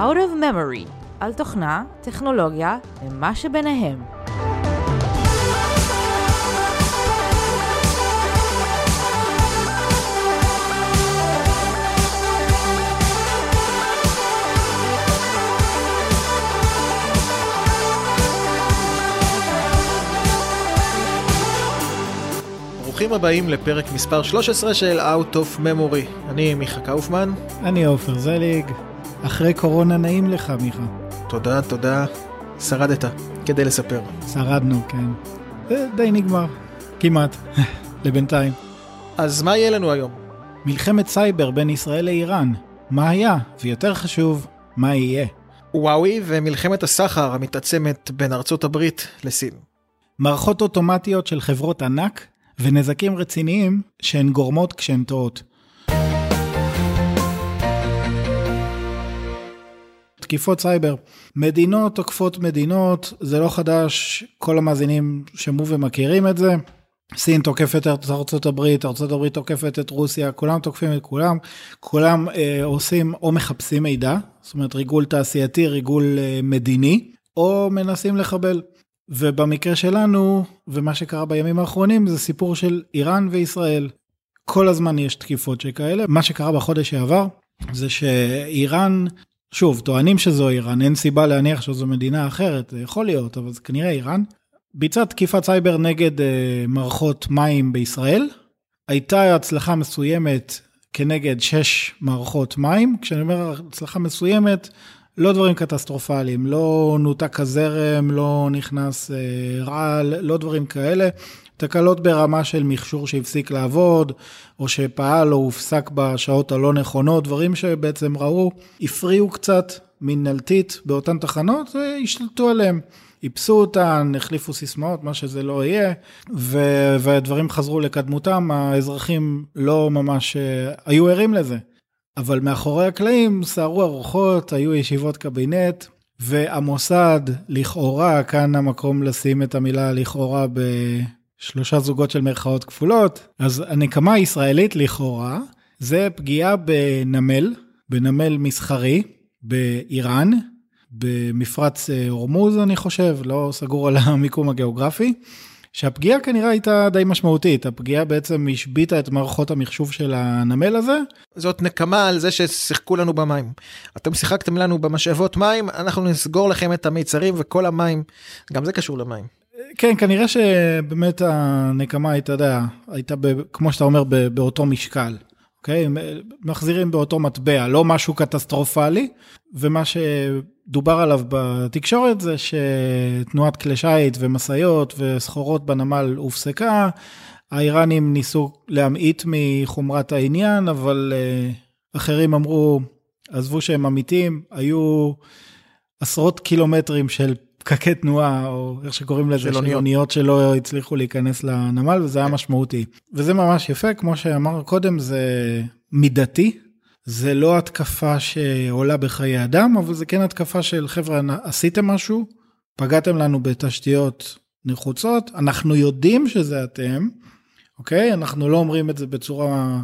Out of Memory, על תוכנה, טכנולוגיה ומה שביניהם. ברוכים הבאים לפרק מספר 13 של Out of Memory. אני מיכה קאופמן. אני עופר זליג. אחרי קורונה נעים לך, מיכה. תודה, תודה. שרדת, כדי לספר. שרדנו, כן. זה די נגמר. כמעט. לבינתיים. אז מה יהיה לנו היום? מלחמת סייבר בין ישראל לאיראן. מה היה? ויותר חשוב, מה יהיה? וואוי ומלחמת הסחר המתעצמת בין ארצות הברית לסין. מערכות אוטומטיות של חברות ענק ונזקים רציניים שהן גורמות כשהן טועות. תקיפות סייבר. מדינות תוקפות מדינות, זה לא חדש, כל המאזינים שמעו ומכירים את זה. סין תוקפת את ארצות הברית, ארצות הברית תוקפת את רוסיה, כולם תוקפים את כולם, כולם אה, עושים או מחפשים מידע, זאת אומרת ריגול תעשייתי, ריגול אה, מדיני, או מנסים לחבל. ובמקרה שלנו, ומה שקרה בימים האחרונים, זה סיפור של איראן וישראל. כל הזמן יש תקיפות שכאלה. מה שקרה בחודש שעבר, זה שאיראן, שוב, טוענים שזו איראן, אין סיבה להניח שזו מדינה אחרת, זה יכול להיות, אבל זה כנראה איראן. ביצעה תקיפת סייבר נגד uh, מערכות מים בישראל. הייתה הצלחה מסוימת כנגד שש מערכות מים. כשאני אומר הצלחה מסוימת, לא דברים קטסטרופליים, לא נותק הזרם, לא נכנס אה, רעל, לא דברים כאלה. תקלות ברמה של מכשור שהפסיק לעבוד, או שפעל או הופסק בשעות הלא נכונות, דברים שבעצם ראו, הפריעו קצת מנהלתית באותן תחנות, והשתלטו עליהם. איפסו אותן, החליפו סיסמאות, מה שזה לא יהיה, ו- והדברים חזרו לקדמותם, האזרחים לא ממש uh, היו ערים לזה. אבל מאחורי הקלעים סערו ארוחות, היו ישיבות קבינט, והמוסד, לכאורה, כאן המקום לשים את המילה לכאורה בשלושה זוגות של מירכאות כפולות, אז הנקמה הישראלית לכאורה, זה פגיעה בנמל, בנמל מסחרי, באיראן, במפרץ אה, הורמוז אני חושב, לא סגור על המיקום הגיאוגרפי. שהפגיעה כנראה הייתה די משמעותית, הפגיעה בעצם השביתה את מערכות המחשוב של הנמל הזה. זאת נקמה על זה ששיחקו לנו במים. אתם שיחקתם לנו במשאבות מים, אנחנו נסגור לכם את המיצרים וכל המים, גם זה קשור למים. כן, כנראה שבאמת הנקמה הייתה, יודע, הייתה ב, כמו שאתה אומר, ב, באותו משקל. אוקיי? מחזירים באותו מטבע, לא משהו קטסטרופלי, ומה שדובר עליו בתקשורת זה שתנועת כלי שיט ומשאיות וסחורות בנמל הופסקה, האיראנים ניסו להמעיט מחומרת העניין, אבל uh, אחרים אמרו, עזבו שהם אמיתים, היו עשרות קילומטרים של פקקי תנועה, או איך שקוראים לזה, של אוניות שלא הצליחו להיכנס לנמל, וזה היה משמעותי. וזה ממש יפה, כמו שאמר קודם, זה מידתי. זה לא התקפה שעולה בחיי אדם, אבל זה כן התקפה של חבר'ה, עשיתם משהו, פגעתם לנו בתשתיות נחוצות, אנחנו יודעים שזה אתם, אוקיי? אנחנו לא אומרים את זה בצורה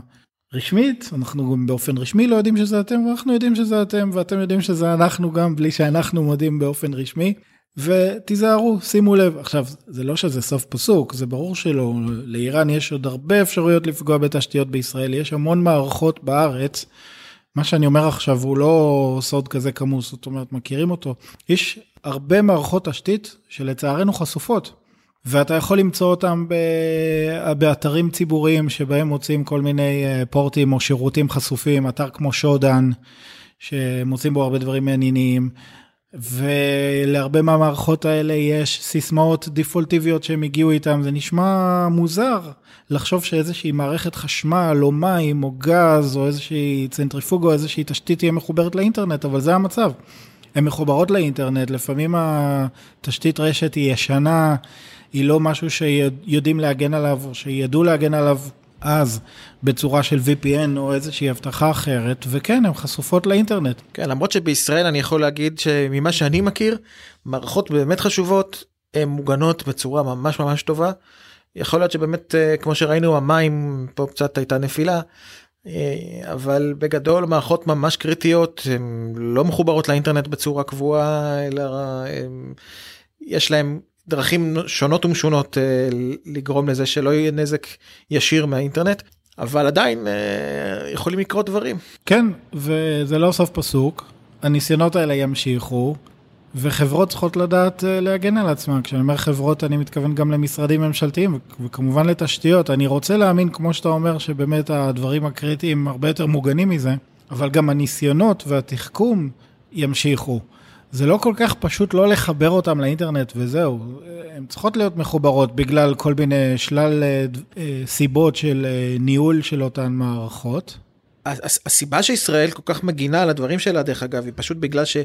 רשמית, אנחנו גם באופן רשמי לא יודעים שזה אתם, ואנחנו יודעים שזה אתם, ואתם יודעים שזה אנחנו גם בלי שאנחנו מודים באופן רשמי. ותיזהרו, שימו לב. עכשיו, זה לא שזה סוף פסוק, זה ברור שלא. לאיראן יש עוד הרבה אפשרויות לפגוע בתשתיות בישראל, יש המון מערכות בארץ. מה שאני אומר עכשיו הוא לא סוד כזה כמוס, זאת אומרת, מכירים אותו. יש הרבה מערכות תשתית שלצערנו חשופות. ואתה יכול למצוא אותם באתרים ציבוריים שבהם מוצאים כל מיני אה, פורטים או שירותים חשופים, אתר כמו שודן, שמוצאים בו הרבה דברים מעניינים. ולהרבה מהמערכות האלה יש סיסמאות דיפולטיביות שהם הגיעו איתם, זה נשמע מוזר לחשוב שאיזושהי מערכת חשמל או מים או גז או איזושהי צנטריפוגה או איזושהי תשתית תהיה מחוברת לאינטרנט, אבל זה המצב. הן מחוברות לאינטרנט, לפעמים התשתית רשת היא ישנה, היא לא משהו שיודעים להגן עליו או שידעו להגן עליו אז בצורה של VPN או איזושהי אבטחה אחרת, וכן, הן חשופות לאינטרנט. כן, למרות שבישראל אני יכול להגיד שממה שאני מכיר, מערכות באמת חשובות, הן מוגנות בצורה ממש ממש טובה. יכול להיות שבאמת, אה, כמו שראינו, המים, פה קצת הייתה נפילה, אה, אבל בגדול מערכות ממש קריטיות הן לא מחוברות לאינטרנט בצורה קבועה אלא הם, יש להם דרכים שונות ומשונות אה, לגרום לזה שלא יהיה נזק ישיר מהאינטרנט אבל עדיין אה, יכולים לקרות דברים. כן וזה לא סוף פסוק הניסיונות האלה ימשיכו וחברות צריכות לדעת אה, להגן על עצמן. כשאני אומר חברות, אני מתכוון גם למשרדים ממשלתיים, וכמובן לתשתיות. אני רוצה להאמין, כמו שאתה אומר, שבאמת הדברים הקריטיים הרבה יותר מוגנים מזה, אבל גם הניסיונות והתחכום ימשיכו. זה לא כל כך פשוט לא לחבר אותם לאינטרנט וזהו, הן צריכות להיות מחוברות בגלל כל מיני שלל אה, אה, סיבות של ניהול של אותן מערכות. הסיבה שישראל כל כך מגינה על הדברים שלה דרך אגב היא פשוט בגלל ש...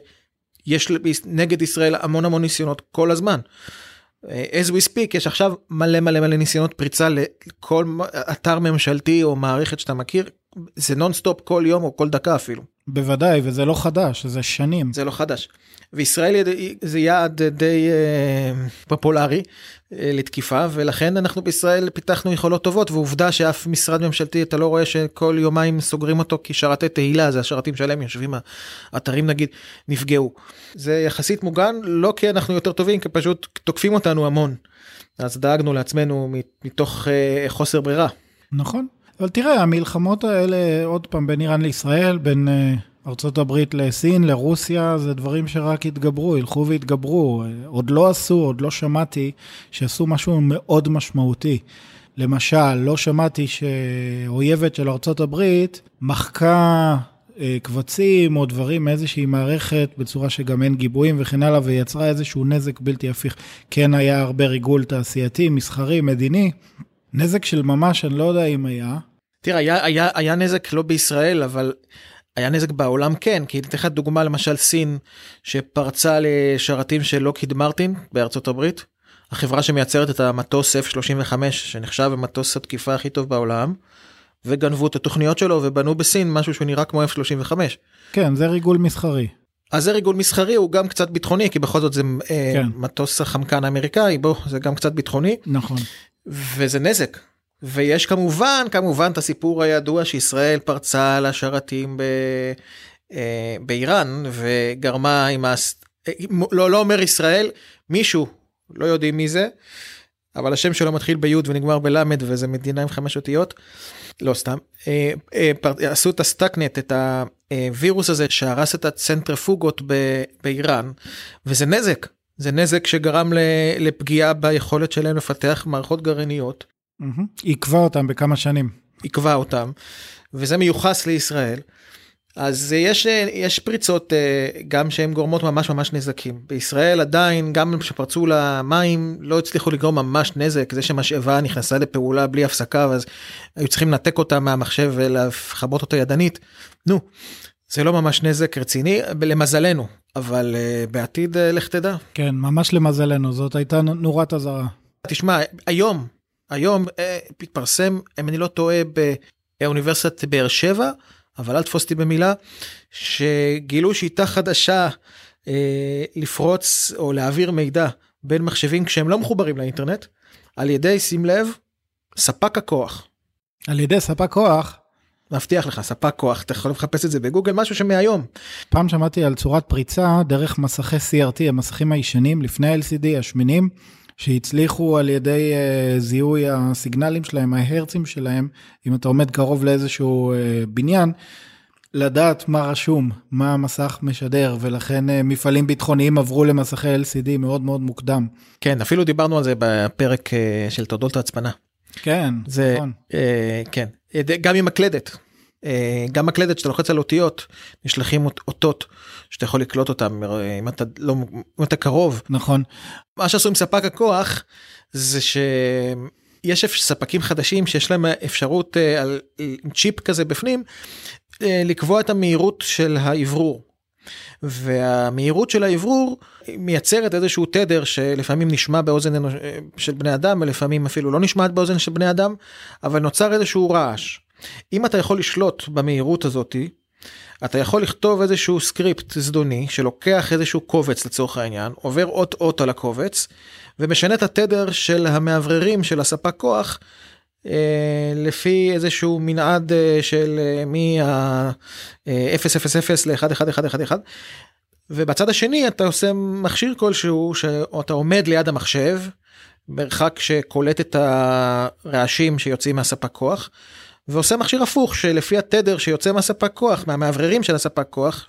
יש נגד ישראל המון המון ניסיונות כל הזמן. as we speak יש עכשיו מלא מלא מלא ניסיונות פריצה לכל אתר ממשלתי או מערכת שאתה מכיר זה נונסטופ כל יום או כל דקה אפילו. בוודאי וזה לא חדש זה שנים. זה לא חדש. וישראל זה יעד די אה, פופולרי אה, לתקיפה ולכן אנחנו בישראל פיתחנו יכולות טובות ועובדה שאף משרד ממשלתי אתה לא רואה שכל יומיים סוגרים אותו כי שרתי תהיל"ה זה השרתים שלהם יושבים האתרים נגיד נפגעו. זה יחסית מוגן לא כי אנחנו יותר טובים כי פשוט תוקפים אותנו המון. אז דאגנו לעצמנו מתוך אה, חוסר ברירה. נכון אבל תראה המלחמות האלה עוד פעם בין איראן לישראל בין. ארה"ב לסין, לרוסיה, זה דברים שרק יתגברו, ילכו ויתגברו. עוד לא עשו, עוד לא שמעתי שעשו משהו מאוד משמעותי. למשל, לא שמעתי שאויבת של ארה"ב מחקה אה, קבצים או דברים מאיזושהי מערכת בצורה שגם אין גיבויים וכן הלאה, ויצרה איזשהו נזק בלתי הפיך. כן היה הרבה ריגול תעשייתי, מסחרי, מדיני. נזק של ממש, אני לא יודע אם היה. תראה, היה, היה, היה נזק לא בישראל, אבל היה נזק בעולם כן כי אתן לך דוגמה למשל סין שפרצה לשרתים של לוקהיד מרטין בארצות הברית החברה שמייצרת את המטוס F35 שנחשב המטוס התקיפה הכי טוב בעולם וגנבו את התוכניות שלו ובנו בסין משהו שהוא נראה כמו F35. כן זה ריגול מסחרי. אז זה ריגול מסחרי הוא גם קצת ביטחוני כי בכל זאת זה אה, כן. מטוס החמקן האמריקאי בוא זה גם קצת ביטחוני נכון וזה נזק ויש כמובן כמובן את הסיפור הידוע שישראל פרצה לשרתים ב, אה, באיראן וגרמה עם הס... לא לא אומר ישראל מישהו לא יודעים מי זה אבל השם שלו מתחיל ביוד ונגמר בלמד וזה מדינה עם חמש אותיות לא סתם אה, אה. עשו את ה Stuxnet את הווירוס הזה שהרס את הצנטרפוגות. באיראן וזה נזק זה נזק שגרם לפגיעה ביכולת שלהם לפתח מערכות גרעיניות עיכבה אותם בכמה שנים. עיכבה אותם, וזה מיוחס לישראל. אז יש, יש פריצות אה, גם שהן גורמות ממש ממש נזקים. בישראל עדיין, גם כשפרצו למים, לא הצליחו לגרום ממש נזק. זה שמשאבה נכנסה לפעולה בלי הפסקה, אז היו צריכים לנתק אותה מהמחשב ולכבות אותה ידנית. נו, זה לא ממש נזק רציני, למזלנו, אבל uh, בעתיד uh, לך תדע. כן, ממש למזלנו, זאת הייתה נורת אזהרה. תשמע, היום היום אה, התפרסם, אם אני לא טועה, באוניברסיטת באר שבע, אבל אל תפוס אותי במילה, שגילו שיטה חדשה אה, לפרוץ או להעביר מידע בין מחשבים כשהם לא מחוברים לאינטרנט, על ידי, שים לב, ספק הכוח. על ידי ספק כוח? מבטיח לך ספק כוח אתה יכול לחפש את זה בגוגל משהו שמהיום. פעם שמעתי על צורת פריצה דרך מסכי CRT המסכים הישנים לפני LCD השמנים שהצליחו על ידי uh, זיהוי הסיגנלים שלהם, ההרצים שלהם, אם אתה עומד קרוב לאיזשהו uh, בניין, לדעת מה רשום, מה המסך משדר, ולכן uh, מפעלים ביטחוניים עברו למסכי LCD מאוד מאוד מוקדם. כן, אפילו דיברנו על זה בפרק uh, של תודות ההצפנה. כן, זה, נכון. Uh, כן, גם עם מקלדת. אה, גם מקלדת שאתה לוחץ על אותיות נשלחים אותות שאתה יכול לקלוט אותם אה, אם אתה לא אם אתה קרוב נכון מה שעשו עם ספק הכוח זה שיש ספקים חדשים שיש להם אפשרות אה, על צ'יפ כזה בפנים לקבוע את המהירות של האוורור. והמהירות של האוורור מייצרת איזשהו תדר שלפעמים נשמע באוזן של בני אדם ולפעמים אפילו לא נשמעת באוזן של בני אדם אבל נוצר איזשהו רעש. אם אתה יכול לשלוט במהירות הזאתי, אתה יכול לכתוב איזשהו סקריפט זדוני שלוקח איזשהו קובץ לצורך העניין, עובר אות אות על הקובץ, ומשנה את התדר של המאווררים של הספק כוח אה, לפי איזשהו מנעד אה, של אה, מה-000 ל-11111 ובצד השני אתה עושה מכשיר כלשהו שאתה עומד ליד המחשב מרחק שקולט את הרעשים שיוצאים מהספק כוח ועושה מכשיר הפוך שלפי התדר שיוצא מהספק כוח מהמאווררים של הספק כוח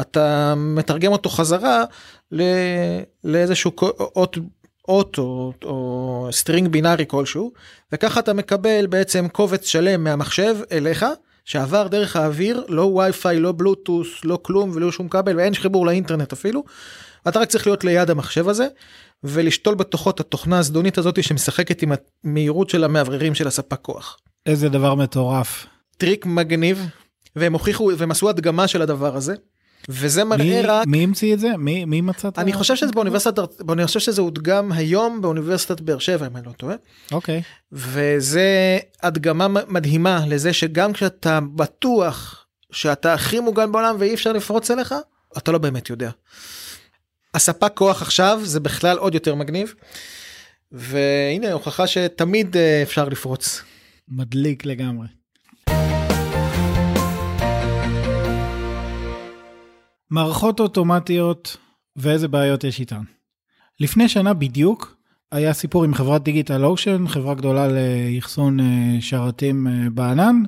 אתה מתרגם אותו חזרה לאיזשהו אות אות או, או string בינארי כלשהו וככה אתה מקבל בעצם קובץ שלם מהמחשב אליך שעבר דרך האוויר לא וי-פיי לא בלוטוס לא כלום ולא שום כבל ואין חיבור לאינטרנט אפילו. אתה רק צריך להיות ליד המחשב הזה ולשתול בתוכו את התוכנה הזדונית הזאת שמשחקת עם המהירות של המאווררים של הספק כוח. איזה דבר מטורף. טריק מגניב והם הוכיחו והם עשו הדגמה של הדבר הזה. וזה מראה מי, רק מי המציא את זה? מי, מי מצא את אני חושב שזה באוניברסיטת אני חושב שזה הודגם היום באוניברסיטת באר שבע אם אני לא טועה אוקיי. וזה הדגמה מדהימה לזה שגם כשאתה בטוח שאתה הכי מוגן בעולם ואי אפשר לפרוץ אליך אתה לא באמת יודע. הספק כוח עכשיו זה בכלל עוד יותר מגניב. והנה הוכחה שתמיד אה, אפשר לפרוץ. מדליק לגמרי. מערכות אוטומטיות ואיזה בעיות יש איתן. לפני שנה בדיוק היה סיפור עם חברת DigitalOcean, חברה גדולה לאחסון אה, שרתים אה, בענן,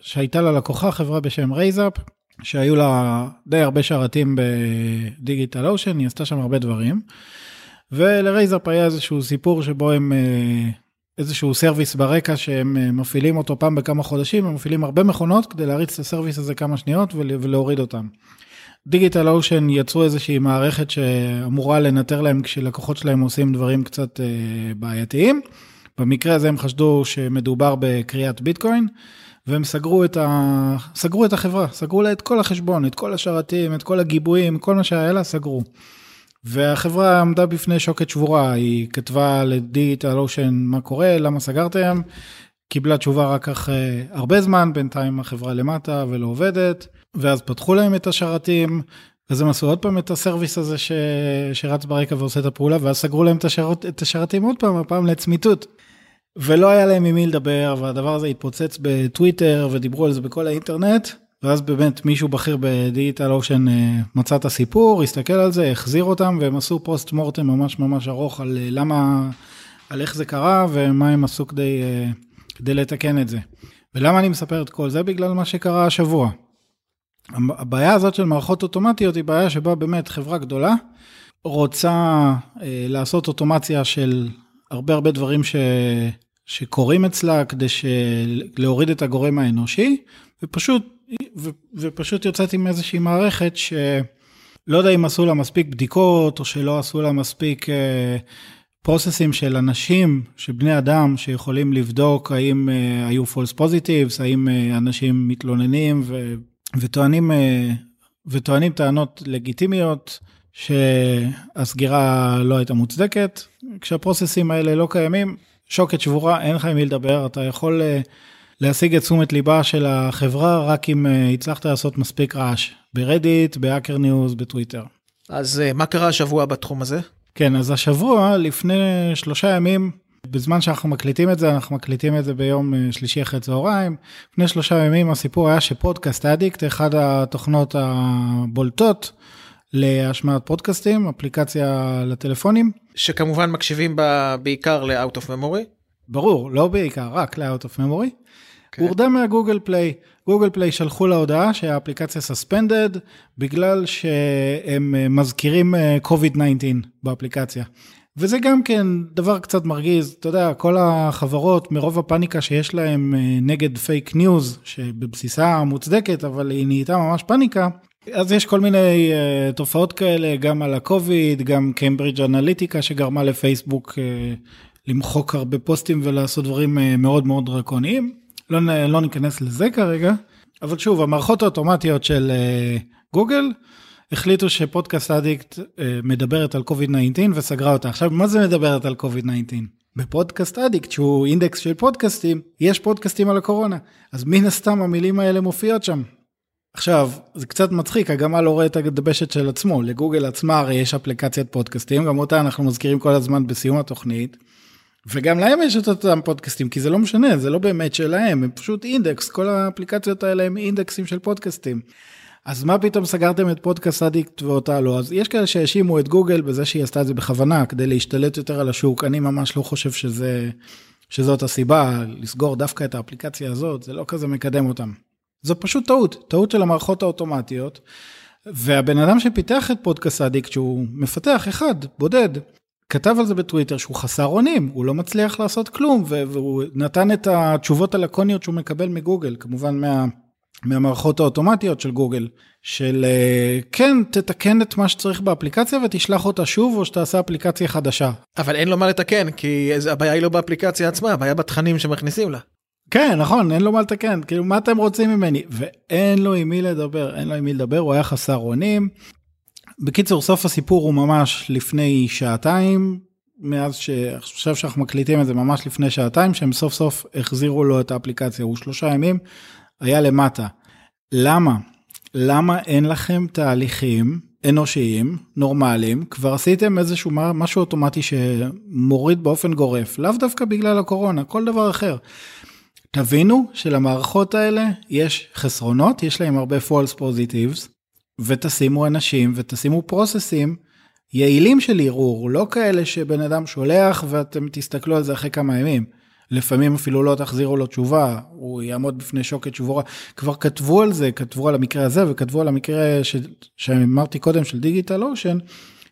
שהייתה לה לקוחה חברה בשם Raisup, שהיו לה די הרבה שרתים ב DigitalOcean, היא עשתה שם הרבה דברים. ול Raisup היה איזשהו סיפור שבו הם אה, איזשהו service ברקע שהם אה, מפעילים אותו פעם בכמה חודשים, הם מפעילים הרבה מכונות כדי להריץ את ה service הזה כמה שניות ול- ולהוריד אותם. דיגיטל אושן יצרו איזושהי מערכת שאמורה לנטר להם כשלקוחות שלהם עושים דברים קצת אה, בעייתיים. במקרה הזה הם חשדו שמדובר בקריאת ביטקוין, והם סגרו את, ה... סגרו את החברה, סגרו לה את כל החשבון, את כל השרתים, את כל הגיבויים, כל מה שהיה לה, סגרו. והחברה עמדה בפני שוקת שבורה, היא כתבה לדיגיטל אושן מה קורה, למה סגרתם, קיבלה תשובה רק אחרי הרבה זמן, בינתיים החברה למטה ולא עובדת, ואז פתחו להם את השרתים, אז הם עשו עוד פעם את הסרוויס הזה ש... שרץ ברקע ועושה את הפעולה, ואז סגרו להם את, השרת... את השרתים עוד פעם, הפעם לצמיתות. ולא היה להם עם מי לדבר, והדבר הזה התפוצץ בטוויטר, ודיברו על זה בכל האינטרנט, ואז באמת מישהו בכיר בדיגיטל אושן אה, מצא את הסיפור, הסתכל על זה, החזיר אותם, והם עשו פוסט מורטם ממש ממש ארוך על אה, למה, על איך זה קרה, ומה הם עשו כדי, אה, כדי לתקן את זה. ולמה אני מספר את כל זה? בגלל מה שקרה השבוע. הבעיה הזאת של מערכות אוטומטיות היא בעיה שבה באמת חברה גדולה רוצה לעשות אוטומציה של הרבה הרבה דברים ש... שקורים אצלה כדי ש... להוריד את הגורם האנושי, ופשוט, ו... ופשוט יוצאת עם איזושהי מערכת שלא יודע אם עשו לה מספיק בדיקות, או שלא עשו לה מספיק אה, processים של אנשים, של בני אדם, שיכולים לבדוק האם אה, היו false positives, האם אה, אנשים מתלוננים ו... וטוענים, אה, וטוענים טענות לגיטימיות. שהסגירה לא הייתה מוצדקת, כשה processים האלה לא קיימים, שוקת שבורה, אין לך עם מי לדבר, אתה יכול אה, להשיג את תשומת ליבה של החברה רק אם אה, הצלחת לעשות מספיק רעש, ב Reddit, ב Hacker News, בטוויטר. אז אה, מה קרה השבוע בתחום הזה? כן, אז השבוע, לפני שלושה ימים, בזמן שאנחנו מקליטים את זה, אנחנו מקליטים את זה ביום אה, שלישי אחרי צהריים. לפני שלושה ימים הסיפור היה שפודקאסט אדיקט, אחד התוכנות הבולטות, להשמעת פודקאסטים, אפליקציה לטלפונים. שכמובן מקשיבים בה בעיקר ל-out of memory. ברור, לא בעיקר, רק ל-out of memory. כן. הורדה מהגוגל פליי. גוגל פליי שלחו לה הודעה שהאפליקציה סספנדד בגלל שהם מזכירים COVID-19 באפליקציה. וזה גם כן דבר קצת מרגיז, אתה יודע, כל החברות מרוב הפאניקה שיש להם נגד fake news, שבבסיסה מוצדקת, אבל היא נהייתה ממש פאניקה, אז יש כל מיני uh, תופעות כאלה, גם על הקוביד, גם Cambridge Analytica שגרמה לפייסבוק uh, למחוק הרבה פוסטים ולעשות דברים uh, מאוד מאוד דרקוניים. לא, לא ניכנס לזה כרגע, אבל שוב, המערכות האוטומטיות של uh, גוגל החליטו שפודקאסט אדיקט uh, מדברת על קוביד 19 וסגרה אותה. עכשיו, מה זה מדברת על קוביד 19? בפודקאסט אדיקט, שהוא אינדקס של פודקאסטים, יש פודקאסטים על הקורונה. אז מן הסתם המילים האלה מופיעות שם. עכשיו, זה קצת מצחיק, הגמל לא רואה את הדבשת של עצמו, לגוגל עצמה הרי יש אפליקציית פודקאסטים, גם אותה אנחנו מזכירים כל הזמן בסיום התוכנית, וגם להם יש את אותם פודקאסטים כי זה לא משנה זה לא באמת שלהם הם פשוט אינדקס כל האפליקציות האלה הם אינדקסים של פודקאסטים. אז מה פתאום סגרתם את פודקאסט אדיקט ואותה לא אז יש כאלה שהאשימו את גוגל בזה שהיא עשתה את זה בכוונה כדי להשתלט יותר על השוק אני ממש לא חושב שזה שזאת הסיבה לסגור דווקא את האפליקציה הזאת זה לא כזה מקדם אותם. זו פשוט טעות טעות של המערכות האוטומטיות. והבן אדם שפיתח את פודקאסט אדיקט שהוא מפתח אחד בודד כתב על זה בטוויטר שהוא חסר אונים, הוא לא מצליח לעשות כלום, והוא נתן את התשובות הלקוניות שהוא מקבל מגוגל, כמובן מה, מהמערכות האוטומטיות של גוגל, של אה, כן, תתקן את מה שצריך באפליקציה ותשלח אותה שוב, או שתעשה אפליקציה חדשה. אבל אין לו מה לתקן, כי הבעיה היא לא באפליקציה עצמה, הבעיה בתכנים שמכניסים לה. כן, נכון, אין לו מה לתקן, כאילו, מה אתם רוצים ממני? ואין לו עם מי לדבר, אין לו עם מי לדבר, הוא היה חסר אונים. בקיצור, סוף הסיפור הוא ממש לפני שעתיים, מאז שעכשיו שאנחנו מקליטים את זה ממש לפני שעתיים, שהם סוף סוף החזירו לו את האפליקציה, הוא שלושה ימים, היה למטה. למה? למה אין לכם תהליכים אנושיים, נורמליים, כבר עשיתם איזשהו משהו אוטומטי שמוריד באופן גורף, לאו דווקא בגלל הקורונה, כל דבר אחר. תבינו שלמערכות האלה יש חסרונות, יש להם הרבה false positives, ותשימו אנשים ותשימו פרוססים יעילים של ערעור, לא כאלה שבן אדם שולח ואתם תסתכלו על זה אחרי כמה ימים. לפעמים אפילו לא תחזירו לו תשובה, הוא יעמוד בפני שוקת שבורה. כבר כתבו על זה, כתבו על המקרה הזה וכתבו על המקרה ש... שאמרתי קודם של דיגיטל אושן,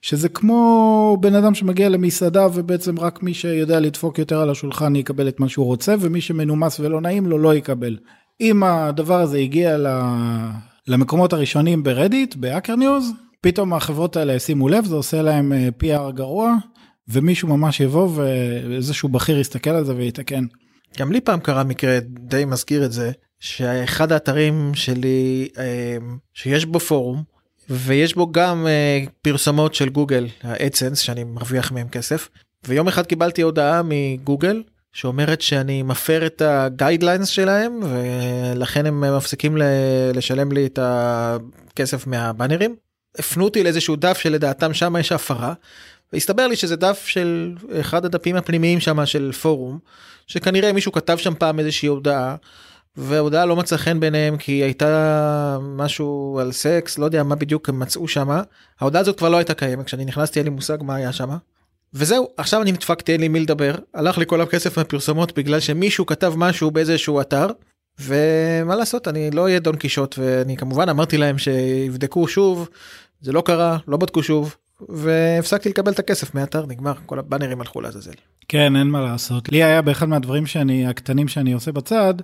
שזה כמו בן אדם שמגיע למסעדה ובעצם רק מי שיודע לדפוק יותר על השולחן יקבל את מה שהוא רוצה ומי שמנומס ולא נעים לו לא יקבל. אם הדבר הזה הגיע. למקומות הראשונים ב Reddit, ב Hacker News, פתאום החברות האלה ישימו לב, זה עושה להם אה, PR גרוע, ומישהו ממש יבוא ואיזשהו בכיר יסתכל על זה ויתקן. גם לי פעם קרה מקרה די מזכיר את זה, שאחד האתרים שלי אה, שיש בו פורום, ויש בו גם אה, פרסומות של גוגל, ה AdSense, שאני מרוויח מהם כסף, ויום אחד קיבלתי הודעה מגוגל שאומרת שאני מפר את הגיידליינס שלהם ולכן הם מפסיקים לשלם לי את הכסף מהבאנרים. הפנו אותי לאיזשהו דף שלדעתם שם יש הפרה. והסתבר לי שזה דף של אחד הדפים הפנימיים שם של פורום שכנראה מישהו כתב שם פעם איזושהי הודעה וההודעה לא מצאה חן ביניהם כי הייתה משהו על סקס לא יודע מה בדיוק הם מצאו שם ההודעה הזאת כבר לא הייתה קיימת כשאני נכנסתי אין לי מושג מה היה שם. וזהו עכשיו אני נדפקתי אין לי מי לדבר הלך לי כל הכסף מהפרסומות בגלל שמישהו כתב משהו באיזשהו אתר ומה לעשות אני לא אהיה דון קישוט ואני כמובן אמרתי להם שיבדקו שוב זה לא קרה לא בדקו שוב והפסקתי לקבל את הכסף מהאתר נגמר כל הבאנרים הלכו לעזאזל. כן אין מה לעשות לי היה באחד מהדברים שאני הקטנים שאני עושה בצד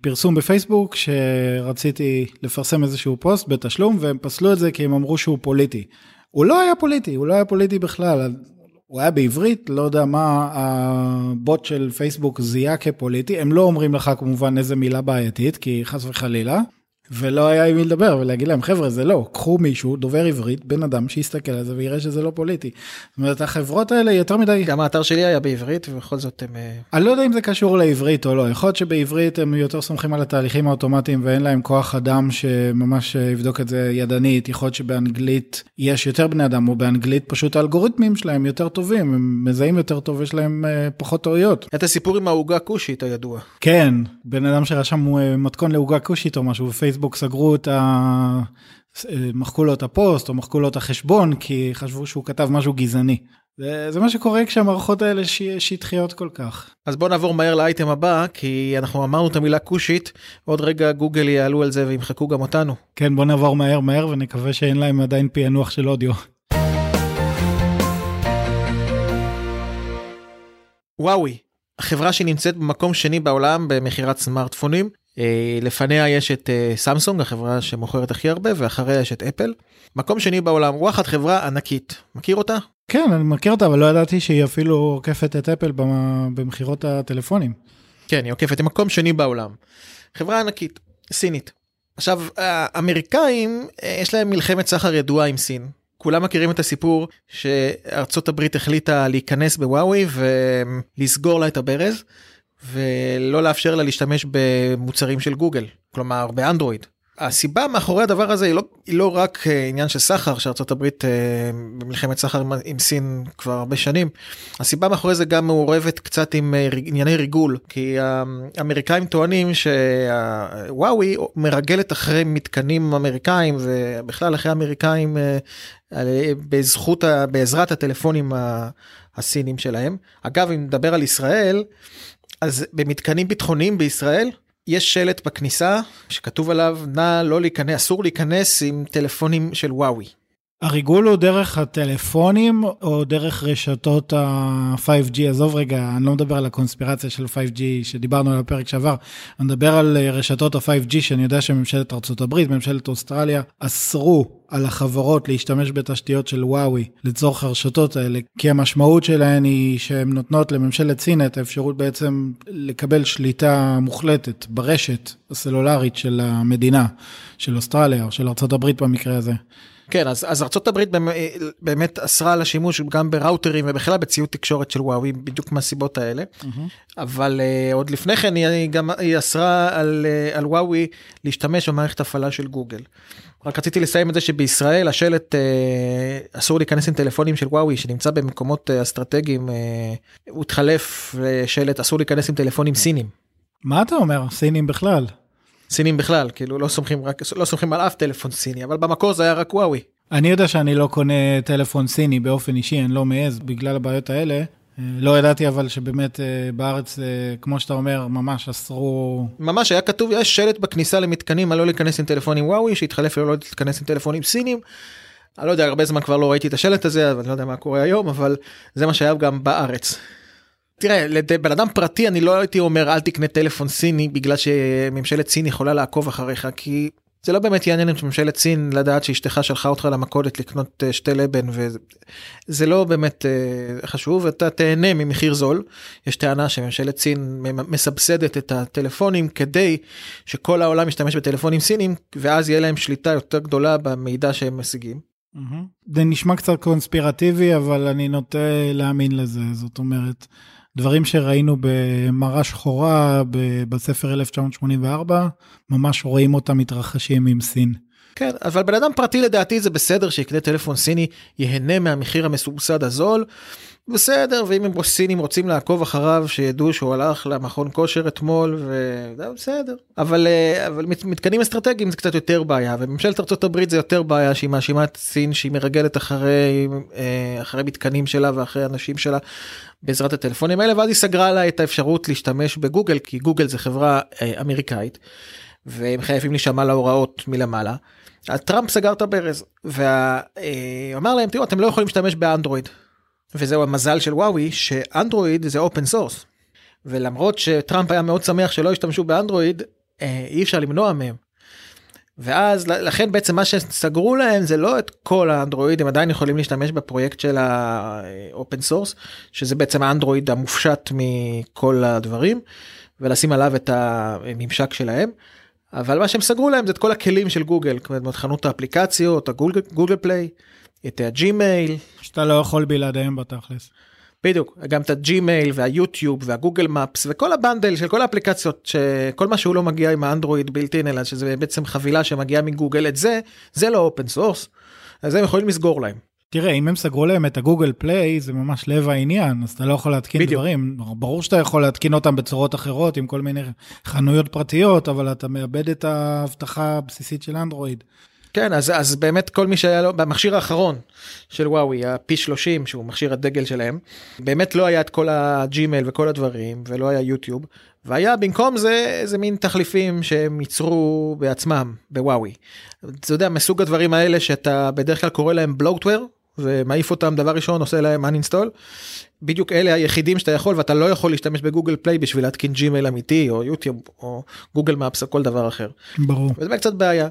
פרסום בפייסבוק שרציתי לפרסם איזשהו פוסט בתשלום והם פסלו את זה כי הם אמרו שהוא פוליטי. הוא לא היה פוליטי הוא לא היה פוליטי בכלל הוא היה בעברית, לא יודע מה הבוט של פייסבוק זיהה כפוליטי, הם לא אומרים לך כמובן איזה מילה בעייתית, כי חס וחלילה. ולא היה עם מי לדבר ולהגיד להם חבר'ה זה לא קחו מישהו דובר עברית בן אדם שיסתכל על זה ויראה שזה לא פוליטי. זאת אומרת החברות האלה יותר מדי גם האתר שלי היה בעברית ובכל זאת הם אה, אני לא יודע אם זה קשור לעברית או לא יכול להיות שבעברית הם יותר סומכים על התהליכים האוטומטיים ואין להם כוח אדם שממש יבדוק את זה ידנית יכול להיות שבאנגלית יש יותר בני אדם או באנגלית פשוט האלגוריתמים שלהם יותר טובים הם מזהים יותר טוב יש להם אה, פחות טעויות. את הסיפור עם העוגה כושית הידוע. כן בן אדם שרשם אה, מתכון לעוגה כושית או משהו בפייסבוק. פייסבוק סגרו את ה... מחקו לו את הפוסט או מחקו לו את החשבון כי חשבו שהוא כתב משהו גזעני. זה, זה מה שקורה כשהמערכות האלה ש... שטחיות כל כך. אז בוא נעבור מהר לאייטם הבא כי אנחנו אמרנו את המילה כושית עוד רגע גוגל יעלו על זה וימחקו גם אותנו. כן בוא נעבור מהר מהר ונקווה שאין להם עדיין פענוח של אודיו. וואוי החברה שנמצאת במקום שני בעולם במכירת סמארטפונים לפניה יש את אה, סמסונג החברה שמוכרת הכי הרבה ואחריה יש את אפל. מקום שני בעולם וואחד חברה ענקית מכיר אותה? כן אני מכיר אותה אבל לא ידעתי שהיא אפילו עוקפת את אפל במכירות הטלפונים. כן היא עוקפת היא מקום שני בעולם. חברה ענקית סינית. עכשיו האמריקאים אה, יש להם מלחמת סחר ידועה עם סין. כולם מכירים את הסיפור שארצות הברית החליטה להיכנס בוואוי ולסגור לה את הברז. ולא לאפשר לה להשתמש במוצרים של גוגל, כלומר באנדרואיד. הסיבה מאחורי הדבר הזה היא לא, היא לא רק אה, עניין של סחר שארה"ב אה, במלחמת סחר עם, עם סין כבר הרבה שנים. הסיבה מאחורי זה גם מעורבת קצת עם אה, ענייני ריגול כי האמריקאים טוענים שוואוי מרגלת אחרי מתקנים אמריקאים ובכלל אחרי אמריקאים בזכות בעזרת הטלפונים הסינים שלהם. אגב אם נדבר על ישראל אז במתקנים ביטחוניים בישראל יש שלט בכניסה שכתוב עליו נא לא להיכנס אסור להיכנס עם טלפונים של וואוי. הריגול הוא דרך הטלפונים או דרך רשתות ה-5G? עזוב רגע, אני לא מדבר על הקונספירציה של 5G שדיברנו על הפרק שעבר, אני מדבר על רשתות ה-5G שאני יודע שממשלת ארה"ב, ממשלת אוסטרליה, אסרו על החברות להשתמש בתשתיות של וואוי לצורך הרשתות האלה, כי המשמעות שלהן היא שהן נותנות לממשלת סין את האפשרות בעצם לקבל שליטה מוחלטת ברשת הסלולרית של המדינה, של אוסטרליה או של ארה"ב במקרה הזה. כן אז אז ארה"ב באמת אסרה על השימוש גם בראוטרים ובכלל בציוד תקשורת של וואוי בדיוק מהסיבות האלה mm-hmm. אבל uh, עוד לפני כן היא גם היא אסרה על, uh, על וואוי להשתמש במערכת הפעלה של גוגל. רק רציתי לסיים את זה שבישראל השלט uh, אסור להיכנס עם טלפונים של וואוי שנמצא במקומות uh, אסטרטגיים uh, הוא התחלף לשלט אסור להיכנס עם טלפונים סינים. מה אתה אומר סינים בכלל. סינים בכלל כאילו לא סומכים רק לא סומכים על אף טלפון סיני אבל במקור זה היה רק וואוי. אני יודע שאני לא קונה טלפון סיני באופן אישי אני לא מעז בגלל הבעיות האלה. אה, לא ידעתי אבל שבאמת אה, בארץ אה, כמו שאתה אומר ממש אסרו ממש היה כתוב יש שלט בכניסה למתקנים מה לא להיכנס עם טלפונים וואוי שהתחלף ללא להיכנס עם טלפונים סינים. אני לא יודע הרבה זמן כבר לא ראיתי את השלט הזה אבל אני לא יודע מה קורה היום אבל זה מה שהיה גם בארץ. תראה לבן אדם פרטי אני לא הייתי אומר אל תקנה טלפון סיני בגלל שממשלת סין יכולה לעקוב אחריך כי זה לא באמת יעניין את ממשלת סין לדעת שאשתך שלחה אותך למכולת לקנות אה, שתי לבן וזה לא באמת אה, חשוב אתה תהנה ממחיר זול יש טענה שממשלת סין מסבסדת את הטלפונים כדי שכל העולם ישתמש בטלפונים סינים ואז יהיה להם שליטה יותר גדולה במידע שהם משיגים. זה נשמע קצת קונספירטיבי אבל אני נוטה להאמין לזה זאת אומרת. דברים שראינו במראה שחורה בספר 1984, ממש רואים אותם מתרחשים עם סין. כן, אבל בן אדם פרטי לדעתי זה בסדר שיקנה טלפון סיני, ייהנה מהמחיר המסובסד הזול. בסדר, ואם הם סינים רוצים לעקוב אחריו, שידעו שהוא הלך למכון כושר אתמול, ובסדר. אבל, אה, אבל מתקנים אסטרטגיים זה קצת יותר בעיה, וממשלת ארה"ב זה יותר בעיה שהיא מאשימה את סין שהיא מרגלת אחרי, אה, אחרי מתקנים שלה ואחרי אנשים שלה בעזרת הטלפונים האלה, ואז היא סגרה לה את האפשרות להשתמש בגוגל, כי גוגל זה חברה אה, אמריקאית, והם חייבים להישמע להוראות מלמעלה. טראמפ סגר את הברז, ואמר להם, תראו, אתם לא יכולים להשתמש באנדרואיד. וזהו המזל של וואווי שאנדרואיד זה open source. ולמרות שטראמפ היה מאוד שמח שלא השתמשו באנדרואיד אה, אי אפשר למנוע מהם. ואז לכן בעצם מה שסגרו להם זה לא את כל האנדרואיד הם עדיין יכולים להשתמש בפרויקט של ה open source שזה בעצם האנדרואיד המופשט מכל הדברים ולשים עליו את הממשק שלהם. אבל מה שהם סגרו להם זה את כל הכלים של גוגל, כמו חנות האפליקציות, ה Google Play, את ה Gmail. שאתה לא יכול בלעדיהם בתכלס. בדיוק, גם את ה Gmail והיוטיוב וה Google Maps וכל ה bundle של כל האפליקציות שכל מה שהוא לא מגיע עם האנדרואיד built-in אלא שזה בעצם חבילה שמגיעה מגוגל את זה, זה לא open source, אז הם יכולים לסגור להם. תראה אם הם סגרו להם את הגוגל פליי זה ממש לב העניין אז אתה לא יכול להתקין בדיוק. דברים ברור שאתה יכול להתקין אותם בצורות אחרות עם כל מיני חנויות פרטיות אבל אתה מאבד את ההבטחה הבסיסית של אנדרואיד. כן אז אז באמת כל מי שהיה לו במכשיר האחרון של וואוי ה-P30 שהוא מכשיר הדגל שלהם באמת לא היה את כל הג'ימייל וכל הדברים ולא היה יוטיוב והיה במקום זה איזה מין תחליפים שהם ייצרו בעצמם בוואוי. אתה יודע מסוג הדברים האלה שאתה בדרך כלל קורא להם bloatware ומעיף אותם דבר ראשון עושה להם uninstall. בדיוק אלה היחידים שאתה יכול ואתה לא יכול להשתמש בגוגל פליי בשביל להתקין ג'ימייל אמיתי או יוטיוב או גוגל מאפס או כל דבר אחר. ברור. וזה קצת בעיה.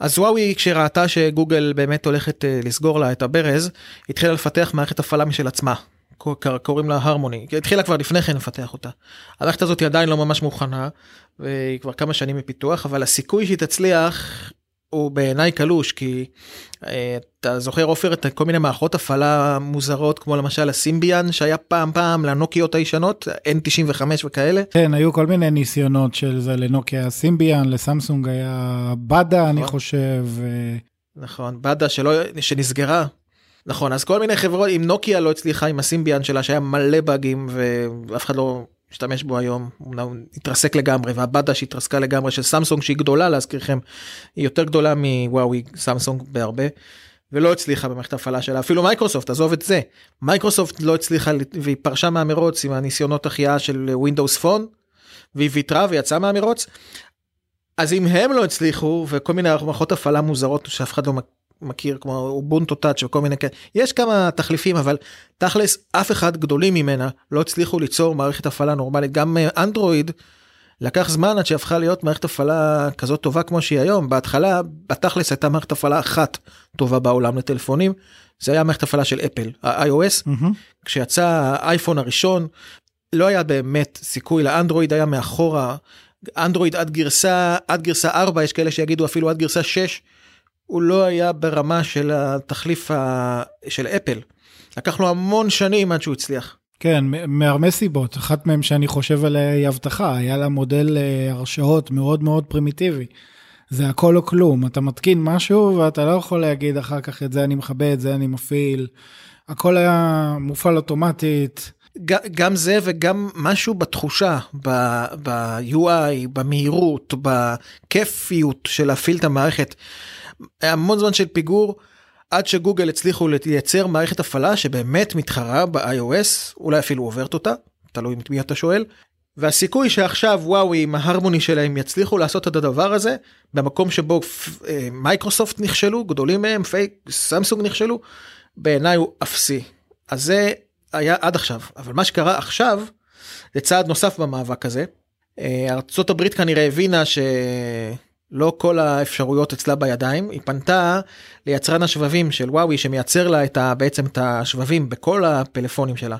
אז וואוי כשראתה שגוגל באמת הולכת אה, לסגור לה את הברז התחילה לפתח מערכת הפעלה משל עצמה קוראים לה הרמוני התחילה כבר לפני כן לפתח אותה. המערכת הזאת עדיין לא ממש מוכנה והיא כבר כמה שנים מפיתוח אבל הסיכוי שהיא תצליח הוא בעיניי קלוש כי אה, אתה זוכר עופר את כל מיני מערכות הפעלה מוזרות כמו למשל הסימביאן שהיה פעם פעם לנוקיות הישנות N95 וכאלה. כן, היו כל מיני ניסיונות של זה לנוקיה סימביאן, לסמסונג היה בדה אני נכון. חושב. אה, נכון, בדה שלא, שנסגרה. נכון, אז כל מיני חברות, אם נוקיה לא הצליחה עם הסימביאן שלה שהיה מלא באגים ואף אחד לא משתמש בו היום, הוא התרסק לגמרי, והבאדה שהתרסקה לגמרי של סמסונג שהיא גדולה להזכירכם, היא יותר גדולה מוואוי סמסונג בהרבה. ולא הצליחה במערכת ההפעלה שלה אפילו מייקרוסופט עזוב את זה מייקרוסופט לא הצליחה והיא פרשה מהמרוץ עם הניסיונות החייאה של ווינדוס פון והיא ויתרה ויצאה מהמרוץ. אז אם הם לא הצליחו וכל מיני מערכות הפעלה מוזרות שאף אחד לא מכיר כמו אובונטו טאץ' וכל מיני כאלה. יש כמה תחליפים אבל תכלס אף אחד גדולים ממנה לא הצליחו ליצור מערכת הפעלה נורמלית. גם אנדרואיד. לקח זמן עד שהפכה להיות מערכת הפעלה כזאת טובה כמו שהיא היום. בהתחלה בתכלס הייתה מערכת הפעלה אחת טובה בעולם לטלפונים. זה היה מערכת הפעלה של אפל ה-iOS. mm-hmm. כשיצא האייפון הראשון לא היה באמת סיכוי לאנדרואיד היה מאחורה. אנדרואיד עד גרסה עד גרסה 4 יש כאלה שיגידו אפילו עד גרסה 6 הוא לא היה ברמה של התחליף ה... של אפל. לקח לו המון שנים עד שהוא הצליח. כן, מהרבה סיבות. אחת מהן שאני חושב עליה היא הבטחה, היה לה מודל אה, הרשאות מאוד מאוד פרימיטיבי. זה הכל או כלום, אתה מתקין משהו ואתה לא יכול להגיד אחר כך את זה אני מכבה, את זה אני מפעיל. הכל היה מופעל אוטומטית. גם זה וגם משהו בתחושה, ב-UI, במהירות, בכיפיות של להפעיל את המערכת. המון זמן של פיגור עד שגוגל הצליחו לייצר מערכת הפעלה שבאמת מתחרה ב-iOS, אולי אפילו עוברת אותה, תלוי מי אתה שואל. והסיכוי שעכשיו וואוי עם ההרמוני שלהם יצליחו לעשות את הדבר הזה במקום שבו אה, מייקרוסופט נכשלו גדולים מהם פי איקס סמסונג נכשלו בעיניי הוא אפסי אז זה היה עד עכשיו אבל מה שקרה עכשיו זה צעד נוסף במאבק הזה. אה, ארצות הברית כנראה הבינה שלא כל האפשרויות אצלה בידיים היא פנתה ליצרן השבבים של וואוי שמייצר לה את ה, בעצם את השבבים בכל הפלאפונים שלה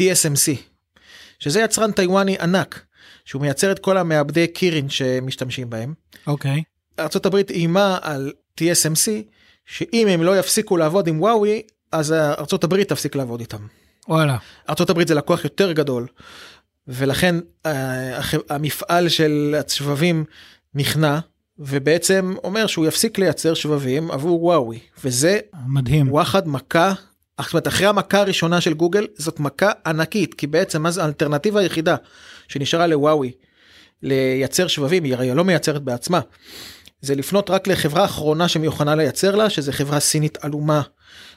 TSMC שזה יצרן טיוואני ענק שהוא מייצר את כל המעבדי קירין שמשתמשים בהם. אוקיי. Okay. ארה"ב איימה על TSMC שאם הם לא יפסיקו לעבוד עם וואוי אז ארה"ב תפסיק לעבוד איתם. וואלה. ארה"ב זה לקוח יותר גדול ולכן uh, המפעל של השבבים נכנע ובעצם אומר שהוא יפסיק לייצר שבבים עבור וואוי וזה מדהים וואחד מכה אחרי המכה הראשונה של גוגל זאת מכה ענקית כי בעצם אז האלטרנטיבה היחידה שנשארה לוואוי לייצר שבבים היא הרי לא מייצרת בעצמה. זה לפנות רק לחברה אחרונה שמוכנה לייצר לה שזה חברה סינית עלומה.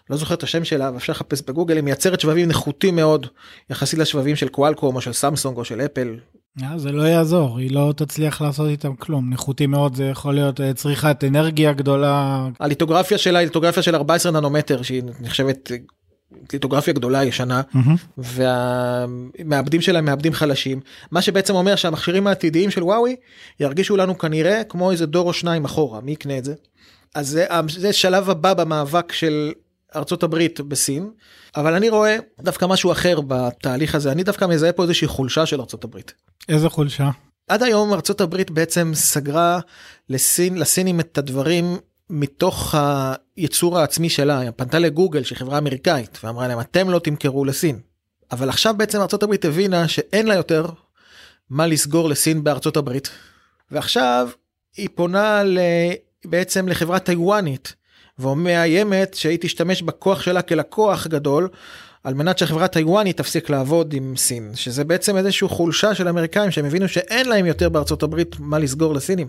לא זוכר את השם שלה אבל אפשר לחפש בגוגל היא מייצרת שבבים נחותים מאוד יחסית לשבבים של קואלקום או של סמסונג או של אפל. זה לא יעזור היא לא תצליח לעשות איתם כלום נחותי מאוד זה יכול להיות צריכת אנרגיה גדולה. הליטוגרפיה שלה היא ליטוגרפיה של 14 ננומטר שהיא נחשבת ליטוגרפיה גדולה ישנה mm-hmm. והמעבדים שלהם מעבדים חלשים מה שבעצם אומר שהמכשירים העתידיים של וואוי ירגישו לנו כנראה כמו איזה דור או שניים אחורה מי יקנה את זה. אז זה, זה שלב הבא במאבק של ארצות הברית בסין אבל אני רואה דווקא משהו אחר בתהליך הזה אני דווקא מזהה פה איזושהי חולשה של ארצות הברית. איזה חולשה? עד היום ארצות הברית בעצם סגרה לסין לסינים את הדברים מתוך הייצור העצמי שלה פנתה לגוגל שהיא חברה אמריקאית ואמרה להם אתם לא תמכרו לסין. אבל עכשיו בעצם ארצות הברית הבינה שאין לה יותר מה לסגור לסין בארצות הברית. ועכשיו היא פונה ל... בעצם לחברה טיוואנית ומאיימת שהיא תשתמש בכוח שלה כלקוח גדול על מנת שהחברה טיוואנית תפסיק לעבוד עם סין שזה בעצם איזושהי חולשה של אמריקאים שהם הבינו שאין להם יותר בארצות הברית מה לסגור לסינים.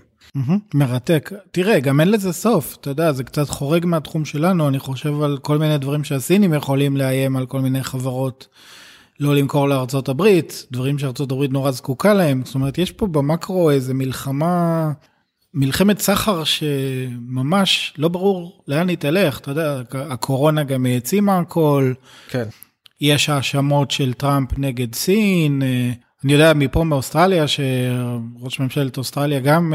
מרתק תראה גם אין לזה סוף אתה יודע זה קצת חורג מהתחום שלנו אני חושב על כל מיני דברים שהסינים יכולים לאיים על כל מיני חברות. לא למכור לארצות הברית דברים שארצות הברית נורא זקוקה להם זאת אומרת יש פה במקרו איזה מלחמה מלחמת סחר שממש לא ברור לאן היא תלך, אתה יודע, הקורונה גם העצימה הכל. כן. יש האשמות של טראמפ נגד סין. אני יודע מפה מאוסטרליה שראש ממשלת אוסטרליה גם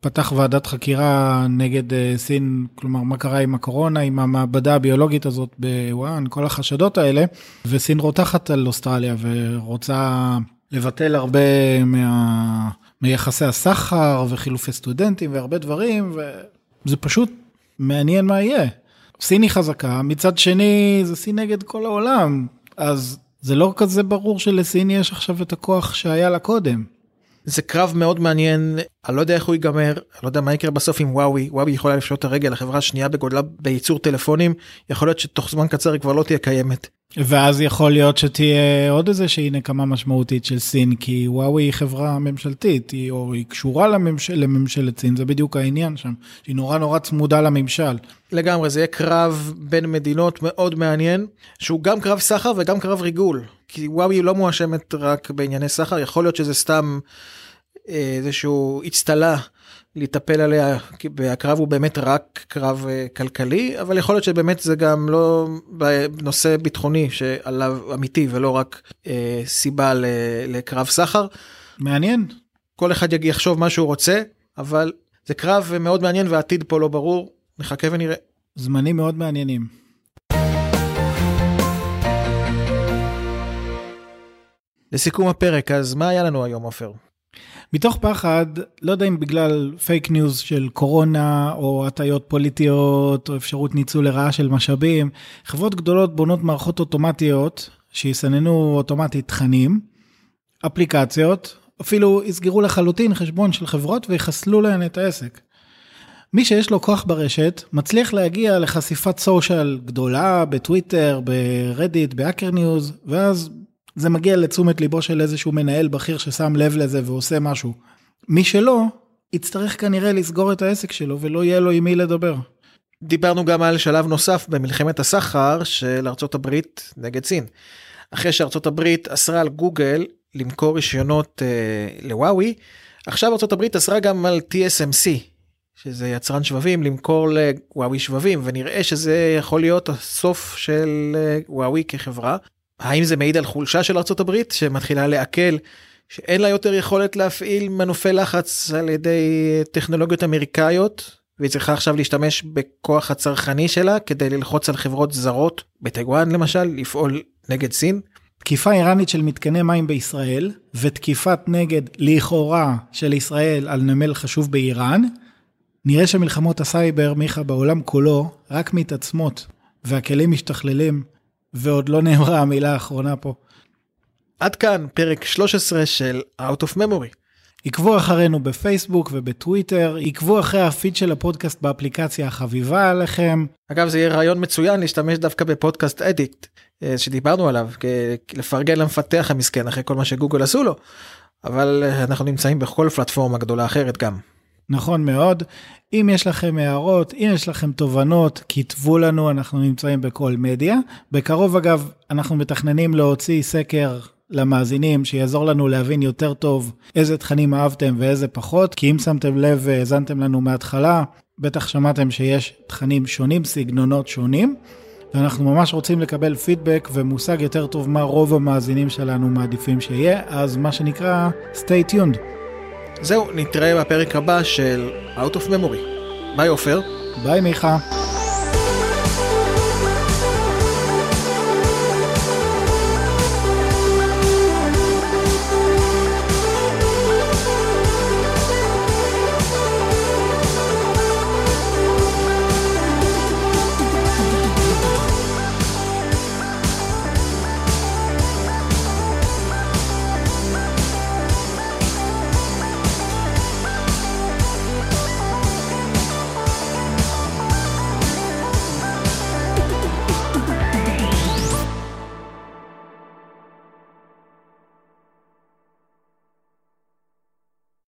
פתח ועדת חקירה נגד סין, כלומר מה קרה עם הקורונה, עם המעבדה הביולוגית הזאת בוואן, כל החשדות האלה, וסין רותחת על אוסטרליה ורוצה לבטל הרבה מה... מיחסי הסחר וחילופי סטודנטים והרבה דברים זה פשוט מעניין מה יהיה. סין היא חזקה, מצד שני זה סין נגד כל העולם, אז זה לא כזה ברור שלסין יש עכשיו את הכוח שהיה לה קודם. זה קרב מאוד מעניין, אני לא יודע איך הוא ייגמר, אני לא יודע מה יקרה בסוף עם וואוי, וואוי יכולה לפשוט את הרגל, החברה השנייה בגודלה בייצור טלפונים, יכול להיות שתוך זמן קצר היא כבר לא תהיה קיימת. ואז יכול להיות שתהיה עוד איזה שהיא נקמה משמעותית של סין, כי וואוי היא חברה ממשלתית, היא, או היא קשורה לממשל, לממשלת סין, זה בדיוק העניין שם, שהיא נורא נורא צמודה לממשל. לגמרי, זה יהיה קרב בין מדינות מאוד מעניין, שהוא גם קרב סחר וגם קרב ריגול, כי וואוי לא מואשמת רק בענייני סחר, יכול להיות שזה סתם אה, איזשהו אצטלה. להיטפל עליה כי הקרב הוא באמת רק קרב אה, כלכלי אבל יכול להיות שבאמת זה גם לא נושא ביטחוני שעליו אמיתי ולא רק אה, סיבה לקרב סחר. מעניין. כל אחד יחשוב מה שהוא רוצה אבל זה קרב מאוד מעניין והעתיד פה לא ברור נחכה ונראה. זמנים מאוד מעניינים. לסיכום הפרק אז מה היה לנו היום עופר? מתוך פחד, לא יודע אם בגלל פייק ניוז של קורונה או הטיות פוליטיות או אפשרות ניצול לרעה של משאבים, חברות גדולות בונות מערכות אוטומטיות שיסננו אוטומטית תכנים, אפליקציות, אפילו יסגרו לחלוטין חשבון של חברות ויחסלו להן את העסק. מי שיש לו כוח ברשת מצליח להגיע לחשיפת social גדולה בטוויטר, ברדיט, בהאקר ניוז, ואז זה מגיע לתשומת ליבו של איזשהו מנהל בכיר ששם לב לזה ועושה משהו. מי שלא, יצטרך כנראה לסגור את העסק שלו ולא יהיה לו עם מי לדבר. דיברנו גם על שלב נוסף במלחמת הסחר של ארצות הברית נגד סין. אחרי שארצות הברית אסרה על גוגל למכור רישיונות אה, לוואוי, עכשיו ארצות הברית אסרה גם על TSMC, שזה יצרן שבבים, למכור לוואוי שבבים, ונראה שזה יכול להיות הסוף של אה, וואוי כחברה. האם זה מעיד על חולשה של ארה"ב שמתחילה לעכל שאין לה יותר יכולת להפעיל מנופי לחץ על ידי טכנולוגיות אמריקאיות והיא צריכה עכשיו להשתמש בכוח הצרכני שלה כדי ללחוץ על חברות זרות בטיוואן למשל לפעול נגד סין. תקיפה איראנית של מתקני מים בישראל ותקיפת נגד לכאורה של ישראל על נמל חשוב באיראן. נראה שמלחמות הסייבר מיכה בעולם כולו רק מתעצמות והכלים משתכללים ועוד לא נאמרה המילה האחרונה פה. עד כאן פרק 13 של Out of Memory. עקבו אחרינו בפייסבוק ובטוויטר, עקבו אחרי הפיד של הפודקאסט באפליקציה החביבה עליכם. אגב זה יהיה רעיון מצוין להשתמש דווקא בפודקאסט אדיט אה, שדיברנו עליו, לפרגן למפתח המסכן אחרי כל מה שגוגל עשו לו, אבל אה, אנחנו נמצאים בכל פלטפורמה גדולה אחרת גם. נכון מאוד. אם יש לכם הערות, אם יש לכם תובנות, כתבו לנו, אנחנו נמצאים בכל מדיה. בקרוב אגב, אנחנו מתכננים להוציא סקר למאזינים שיעזור לנו להבין יותר טוב איזה תכנים אהבתם ואיזה פחות, כי אם שמתם לב והאזנתם לנו מההתחלה, בטח שמעתם שיש תכנים שונים, סגנונות שונים, ואנחנו ממש רוצים לקבל פידבק ומושג יותר טוב מה רוב המאזינים שלנו מעדיפים שיהיה, אז מה שנקרא, stay tuned. זהו, נתראה בפרק הבא של Out of Memory. ביי עופר. ביי מיכה.